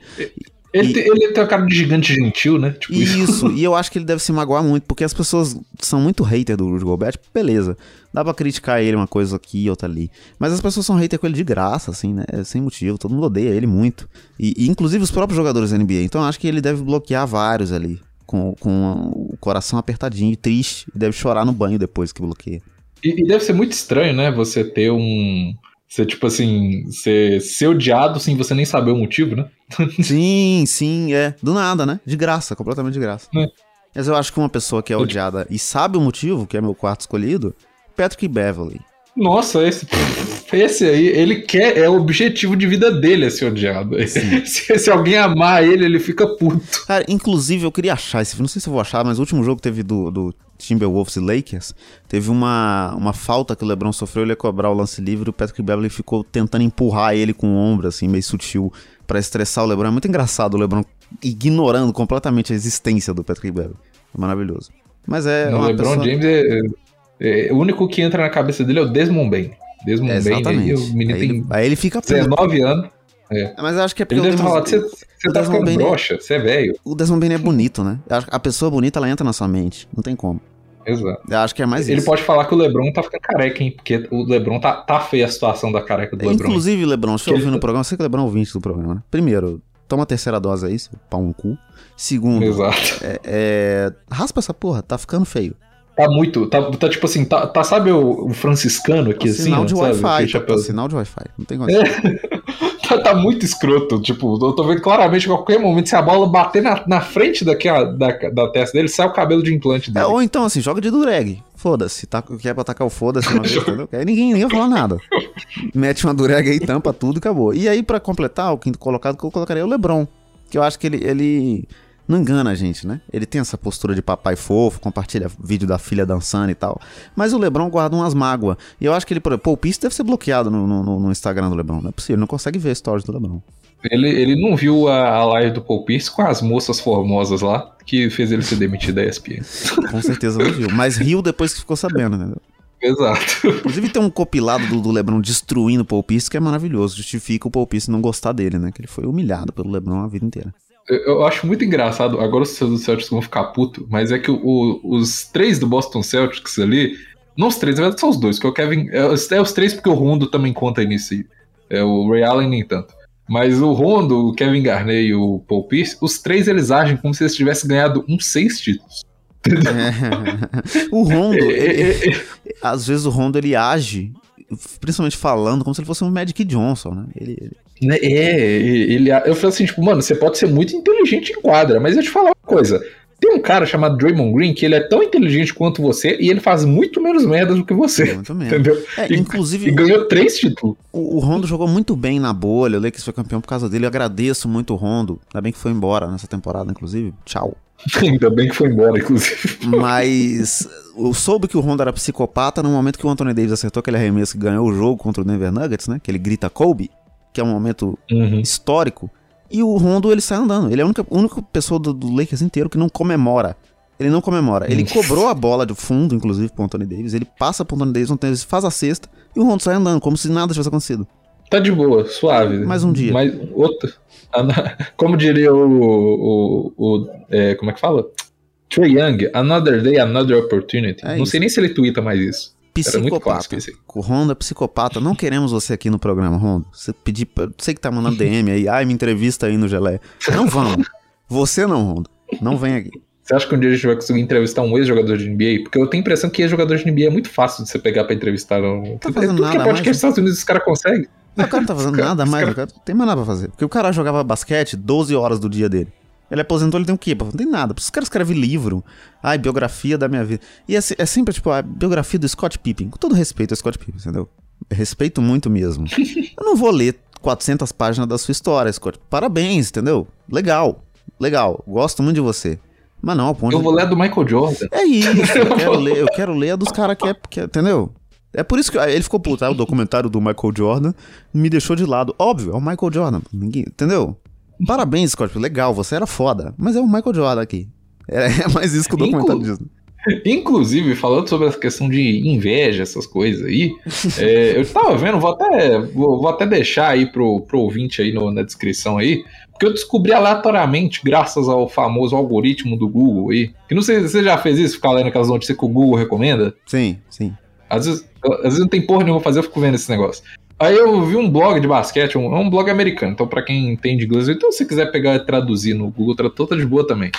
Ele, E- tem, ele tem uma cara de gigante gentil, né? Tipo isso. Isso, e eu acho que ele deve se magoar muito, porque as pessoas são muito hater do Rudy Gobert, tipo, beleza. Dá pra criticar ele uma coisa aqui, outra ali. Mas as pessoas são hater com ele de graça, assim, né? Sem motivo, todo mundo odeia ele muito. E, e inclusive os próprios jogadores da NBA. Então eu acho que ele deve bloquear vários ali. Com, com o coração apertadinho, triste, e deve chorar no banho depois que bloqueia. E, e deve ser muito estranho, né? Você ter um. Você, tipo assim, ser, ser odiado sem você nem saber o motivo, né? Sim, sim, é. Do nada, né? De graça, completamente de graça. É. Mas eu acho que uma pessoa que é odiada e sabe o motivo, que é meu quarto escolhido, Patrick Beverly. Nossa, esse, esse aí, ele quer, é o objetivo de vida dele é ser odiado. Se, se alguém amar ele, ele fica puto. Cara, inclusive eu queria achar esse não sei se eu vou achar, mas o último jogo que teve do, do Timberwolves e Lakers, teve uma, uma falta que o LeBron sofreu, ele ia cobrar o lance livre, o Patrick Beverly ficou tentando empurrar ele com o ombro, assim, meio sutil, pra estressar o LeBron. É muito engraçado o LeBron ignorando completamente a existência do Patrick Beverly. É maravilhoso. Mas é o LeBron pessoa... James é, é- O único que entra na cabeça dele é o Desmond Bain. Desmond É, Bain, aí, o menino aí, ele, tem aí ele fica puto. 19 anos. Mas eu acho que é porque Ele o deve ter falado: você o tá ficando Bain- broxa, você é velho. o Desmond Bain é bonito, né? Eu A pessoa bonita, ela entra na sua mente. Não tem como. Exato. Eu acho que é mais Ele isso. pode falar que o Lebron tá ficando careca, hein? Porque o Lebron tá, tá feia a situação da careca do É, Lebron. Inclusive, Lebron, se eu ouvir no programa, você que Lebron é ouvinte do programa, né? Primeiro, toma a terceira dose aí, seu pau no cu. Segundo, Exato. é, é, raspa essa porra, tá ficando feio. Tá muito. Tá, tá tipo assim, tá, tá sabe o, o franciscano aqui, Tá assim? sinal de? Wi-Fi, Aquele tá, tá sinal de Wi-Fi. Não tem condição. tá, tá muito escroto. Tipo, eu tô vendo claramente que a qualquer momento, se a bola bater na, na frente daqui, ó, da, da testa dele, sai o cabelo de implante É, dele. ou então, assim, joga de dureg. Foda-se, tá, quer pra atacar o foda-se uma vez, entendeu? Aí ninguém, ninguém vai falar nada. Mete uma dureg aí, tampa tudo e acabou. E aí, pra completar, o quinto colocado que eu colocaria é o Lebron. Que eu acho que ele, ele não engana a gente, né? Ele tem essa postura de papai fofo, compartilha vídeo da filha dançando e tal. Mas o Lebron guarda umas mágoas. E eu acho que ele, por exemplo, o Pierce deve ser bloqueado no, no, no Instagram do Lebron. Não é possível, ele não consegue ver stories do Lebron. Ele, ele não viu a, a live do Paul Pierce com as moças formosas lá, que fez ele ser demitido da ESPN. Com certeza não viu. Mas riu depois que ficou sabendo, entendeu? Exato. Inclusive tem um compilado do, do LeBron destruindo o Paul Pierce que é maravilhoso. Justifica o Paul Pierce não gostar dele, né? Que ele foi humilhado pelo LeBron a vida inteira. Eu, acho muito engraçado, agora os do Celtics vão ficar puto, mas é que o- os três do Boston Celtics ali, não os três, na verdade são os dois, que é o Kevin. É, os- é os três porque o Rondo também conta nisso aí. É o Ray Allen nem tanto. Mas o Rondo, o Kevin Garnett e o Paul Pierce, os três eles agem como se eles tivessem ganhado uns seis títulos. É. o Rondo, É, ele- é, às vezes o Rondo ele age, principalmente falando, como se ele fosse um Magic Johnson, né? Ele, ele- É, ele, eu falei assim, tipo, mano, você pode ser muito inteligente em quadra, mas eu te falar uma coisa. Tem um cara chamado Draymond Green que ele é tão inteligente quanto você e ele faz muito menos merda do que você. muito menos. Entendeu? É, E- inclusive, E ganhou três títulos. o, o Rondo jogou muito bem na bolha. O Lakers foi campeão por causa dele. Eu agradeço muito o Rondo. Ainda bem que foi embora nessa temporada, inclusive. Tchau. Ainda bem que foi embora, inclusive. Mas eu soube que o Rondo era psicopata no momento que o Anthony Davis acertou aquele arremesso que ganhou o jogo contra o Denver Nuggets, né? Que ele grita Kobe, que é um momento histórico. E o Rondo, ele sai andando. Ele é a única, única pessoa do, do Lakers inteiro que não comemora. Ele não comemora. Ele cobrou a bola de fundo, inclusive, pro Anthony Davis. Ele passa pro Anthony Davis, Anthony Davis faz a cesta e o Rondo sai andando, como se nada tivesse acontecido. Tá de boa, suave. Mais um dia. Mais outro. Como diria o. o, o é, como é que fala? Trey Young, another day, another opportunity. É Não sei nem se ele twitta mais isso. Psicopata. Honda, psicopata. Não queremos você aqui no programa, Honda. Você pedir. Sei que tá mandando DM aí. Ai, me entrevista aí no Gelé. Não vamos. Você não, Honda. Não vem aqui. Você acha que um dia a gente vai conseguir entrevistar um ex-jogador de NBA? Porque eu tenho a impressão que ex-jogador de NBA é muito fácil de você pegar pra entrevistar. Não tá fazendo é tudo nada que é podcast nos Estados Unidos os caras conseguem. O cara não tá fazendo nada mais, cara... não tem mais nada pra fazer. Porque o cara jogava basquete 12 horas do dia dele. Ele aposentou, ele tem o quê? Não tem nada. Os caras escrevem livro. Ai, biografia da minha vida. E é, é, sempre, tipo, a biografia do Scott Pippen. Com todo respeito ao Scott Pippen, entendeu? respeito muito mesmo. Eu não vou ler 400 páginas da sua história, Scott. Parabéns, entendeu? Legal. Legal. Gosto muito de você. Mas não, ao ponto Eu vou ler a do Michael Jordan. É isso. Eu quero ler, eu quero ler a dos caras que é, que é, Entendeu? É por isso que ele ficou puto. Ah, o documentário do Michael Jordan me deixou de lado. Óbvio, é o Michael Jordan. Ninguém, entendeu? Parabéns, Scott. Legal, você era foda. Mas é o Michael Jordan aqui. É, é mais isso que o documentário Inclu diz. Inclusive, falando sobre essa questão de inveja, essas coisas aí, é, eu tava vendo, vou até, vou, vou, até deixar aí pro, pro ouvinte aí no, na descrição aí, porque eu descobri aleatoriamente, graças ao famoso algoritmo do Google aí, que não sei se você já fez isso, ficar lendo aquelas notícias que o Google recomenda? Sim, sim. Às vezes, às vezes não tem porra nenhuma fazer, eu fico vendo esse negócio. Aí eu vi um blog de basquete, um, é um blog americano, então para quem entende inglês, então se quiser pegar e traduzir no Google Tradutor, tá de boa também.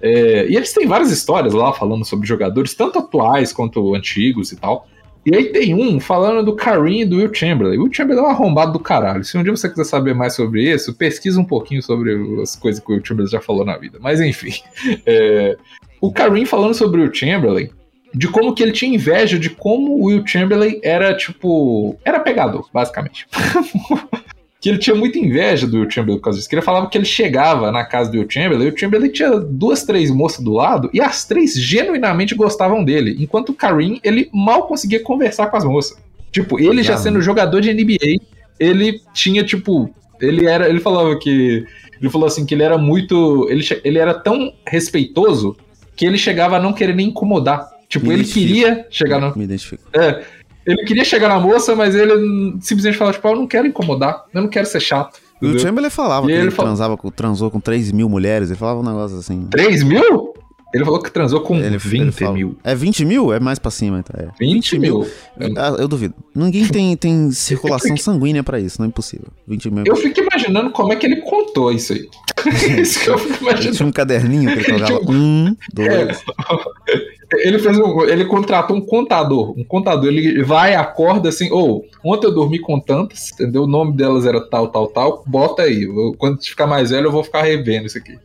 É, e eles têm várias histórias lá falando sobre jogadores, tanto atuais quanto antigos e tal. E aí tem um falando do Kareem e do Will Chamberlain. O Will Chamberlain é um arrombado do caralho. Se um dia você quiser saber mais sobre isso, pesquisa um pouquinho sobre as coisas que o Will Chamberlain já falou na vida. Mas enfim. É, o Kareem falando sobre o Will Chamberlain de como que ele tinha inveja de como o Will Chamberlain era, tipo. Era pegador, basicamente. que ele tinha muita inveja do Will Chamberlain por causa disso. Que ele falava que ele chegava na casa do Will Chamberlain e o Chamberlain tinha duas, três moças do lado e as três genuinamente gostavam dele. Enquanto o Kareem, ele mal conseguia conversar com as moças. Tipo, ele já sendo jogador de NBA, ele tinha, tipo. Ele era. Ele falava que. Ele falou assim que ele era muito. Ele, ele era tão respeitoso que ele chegava a não querer nem incomodar. Tipo, me ele queria chegar na. Me identifico. É. Ele queria chegar na moça, mas ele simplesmente falava, tipo, ah, eu não quero incomodar, eu não quero ser chato. E o Chamberlain falava que ele, ele transava, transou com 3 mil mulheres, ele falava um negócio assim. 3 mil? Ele falou que transou com ele, 20 ele fala, mil. É 20 mil? É mais pra cima, então. É. 20, 20 mil. mil. Eu, ah, eu duvido. Ninguém tem, tem circulação sanguínea pra isso, não é impossível. 20 mil. Eu fico imaginando como é que ele contou isso aí. isso que eu fico imaginando. Ele tinha um caderninho que ele colocava um, dois. É. Ele fez um, ele contratou um contador, um contador, ele vai, acorda assim, ou oh, ontem eu dormi com tantas, entendeu? O nome delas era tal, tal, tal, bota aí. Eu, quando ficar mais velho eu vou ficar revendo isso aqui.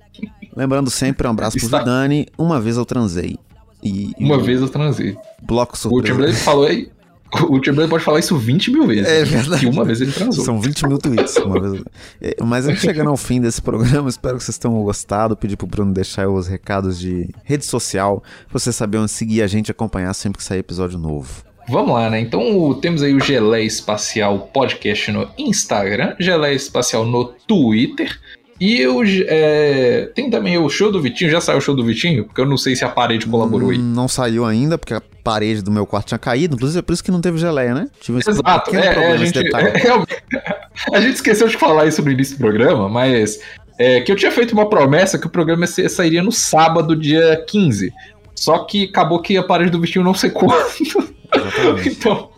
Lembrando sempre, um abraço Está... pro Vidani, uma vez eu transei. E, uma vez eu transei. Bloco surpresa. O Timberlake falou aí, o Timberlake pode falar isso 20 mil vezes. É verdade. Que uma vez ele transou. São 20 mil tweets. Uma vez... É, mas chegando ao fim desse programa, espero que vocês tenham gostado. Pedir pro Bruno deixar os recados de rede social, pra você saber onde seguir a gente e acompanhar sempre que sair episódio novo. Vamos lá, né? Então temos aí o Gelé Espacial Podcast no Instagram, Gelé Espacial no Twitter. E eu, é, tem também o show do Vitinho, já saiu o show do Vitinho? Porque eu não sei se a parede colaborou aí. Não saiu ainda, porque a parede do meu quarto tinha caído, inclusive é por isso que não teve geleia, né? Tive Exato, é, é, a, gente, é, a gente esqueceu de falar isso no início do programa, mas é, que eu tinha feito uma promessa que o programa sairia no sábado, dia 15. Só que acabou que a parede do Vitinho não secou. então...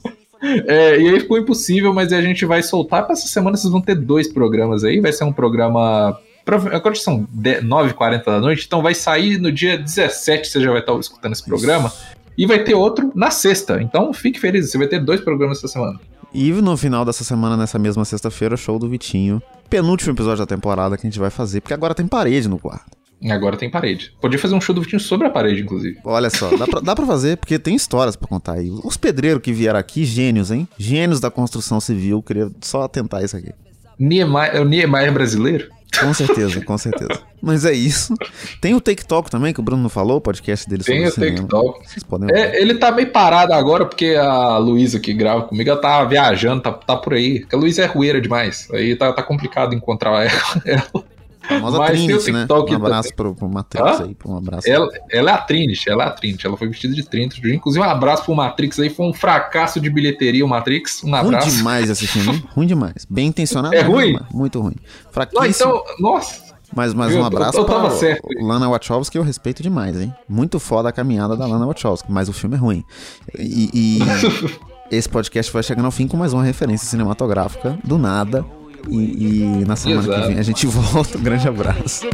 É, e aí ficou impossível, mas a gente vai soltar. Para essa semana vocês vão ter dois programas aí. Vai ser um programa. Agora são 9h40 da noite, então vai sair no dia 17. Você já vai estar escutando esse programa. E vai ter outro na sexta. Então fique feliz, você vai ter dois programas essa semana. E no final dessa semana, nessa mesma sexta-feira, show do Vitinho. Penúltimo episódio da temporada que a gente vai fazer, porque agora tem parede no quarto. Agora tem parede. Podia fazer um show do Vitinho sobre a parede, inclusive. Olha só, dá pra, dá pra fazer, porque tem histórias para contar aí. Os pedreiros que vieram aqui, gênios, hein? Gênios da construção civil, queria só atentar isso aqui. Niemeyer, é o Niemeyer brasileiro? Com certeza, com certeza. Mas é isso. Tem o Take Talk também, que o Bruno não falou, o podcast dele Tem o Take Talk. Vocês podem é, ele tá meio parado agora, porque a Luísa que grava comigo, ela tá viajando, tá, tá por aí. Porque a Luísa é rueira demais. Aí tá, tá complicado encontrar ela. Famosa Mas Trinity, né? Um abraço também. pro, pro Matrix Hã? aí, um abraço. Ela, ela é a Trinity, ela é a Trinity, ela foi vestida de Trinity. Inclusive, um abraço pro Matrix aí, foi um fracasso de bilheteria o Matrix. Um Ruim abraço. demais esse filme, ruim demais. Bem intencionado, É ruim? demais. Muito ruim. Fraquíssimo. Não, então, nossa. Mas, mas Eu- um abraço eu tava pra certo. Lana Wachowski, eu respeito demais, hein? Muito foda a caminhada da Lana Wachowski, mas o filme é ruim. E, e esse podcast vai chegando ao fim com mais uma referência cinematográfica, do nada. E, e na semana Exato. que vem a gente volta. Um grande abraço.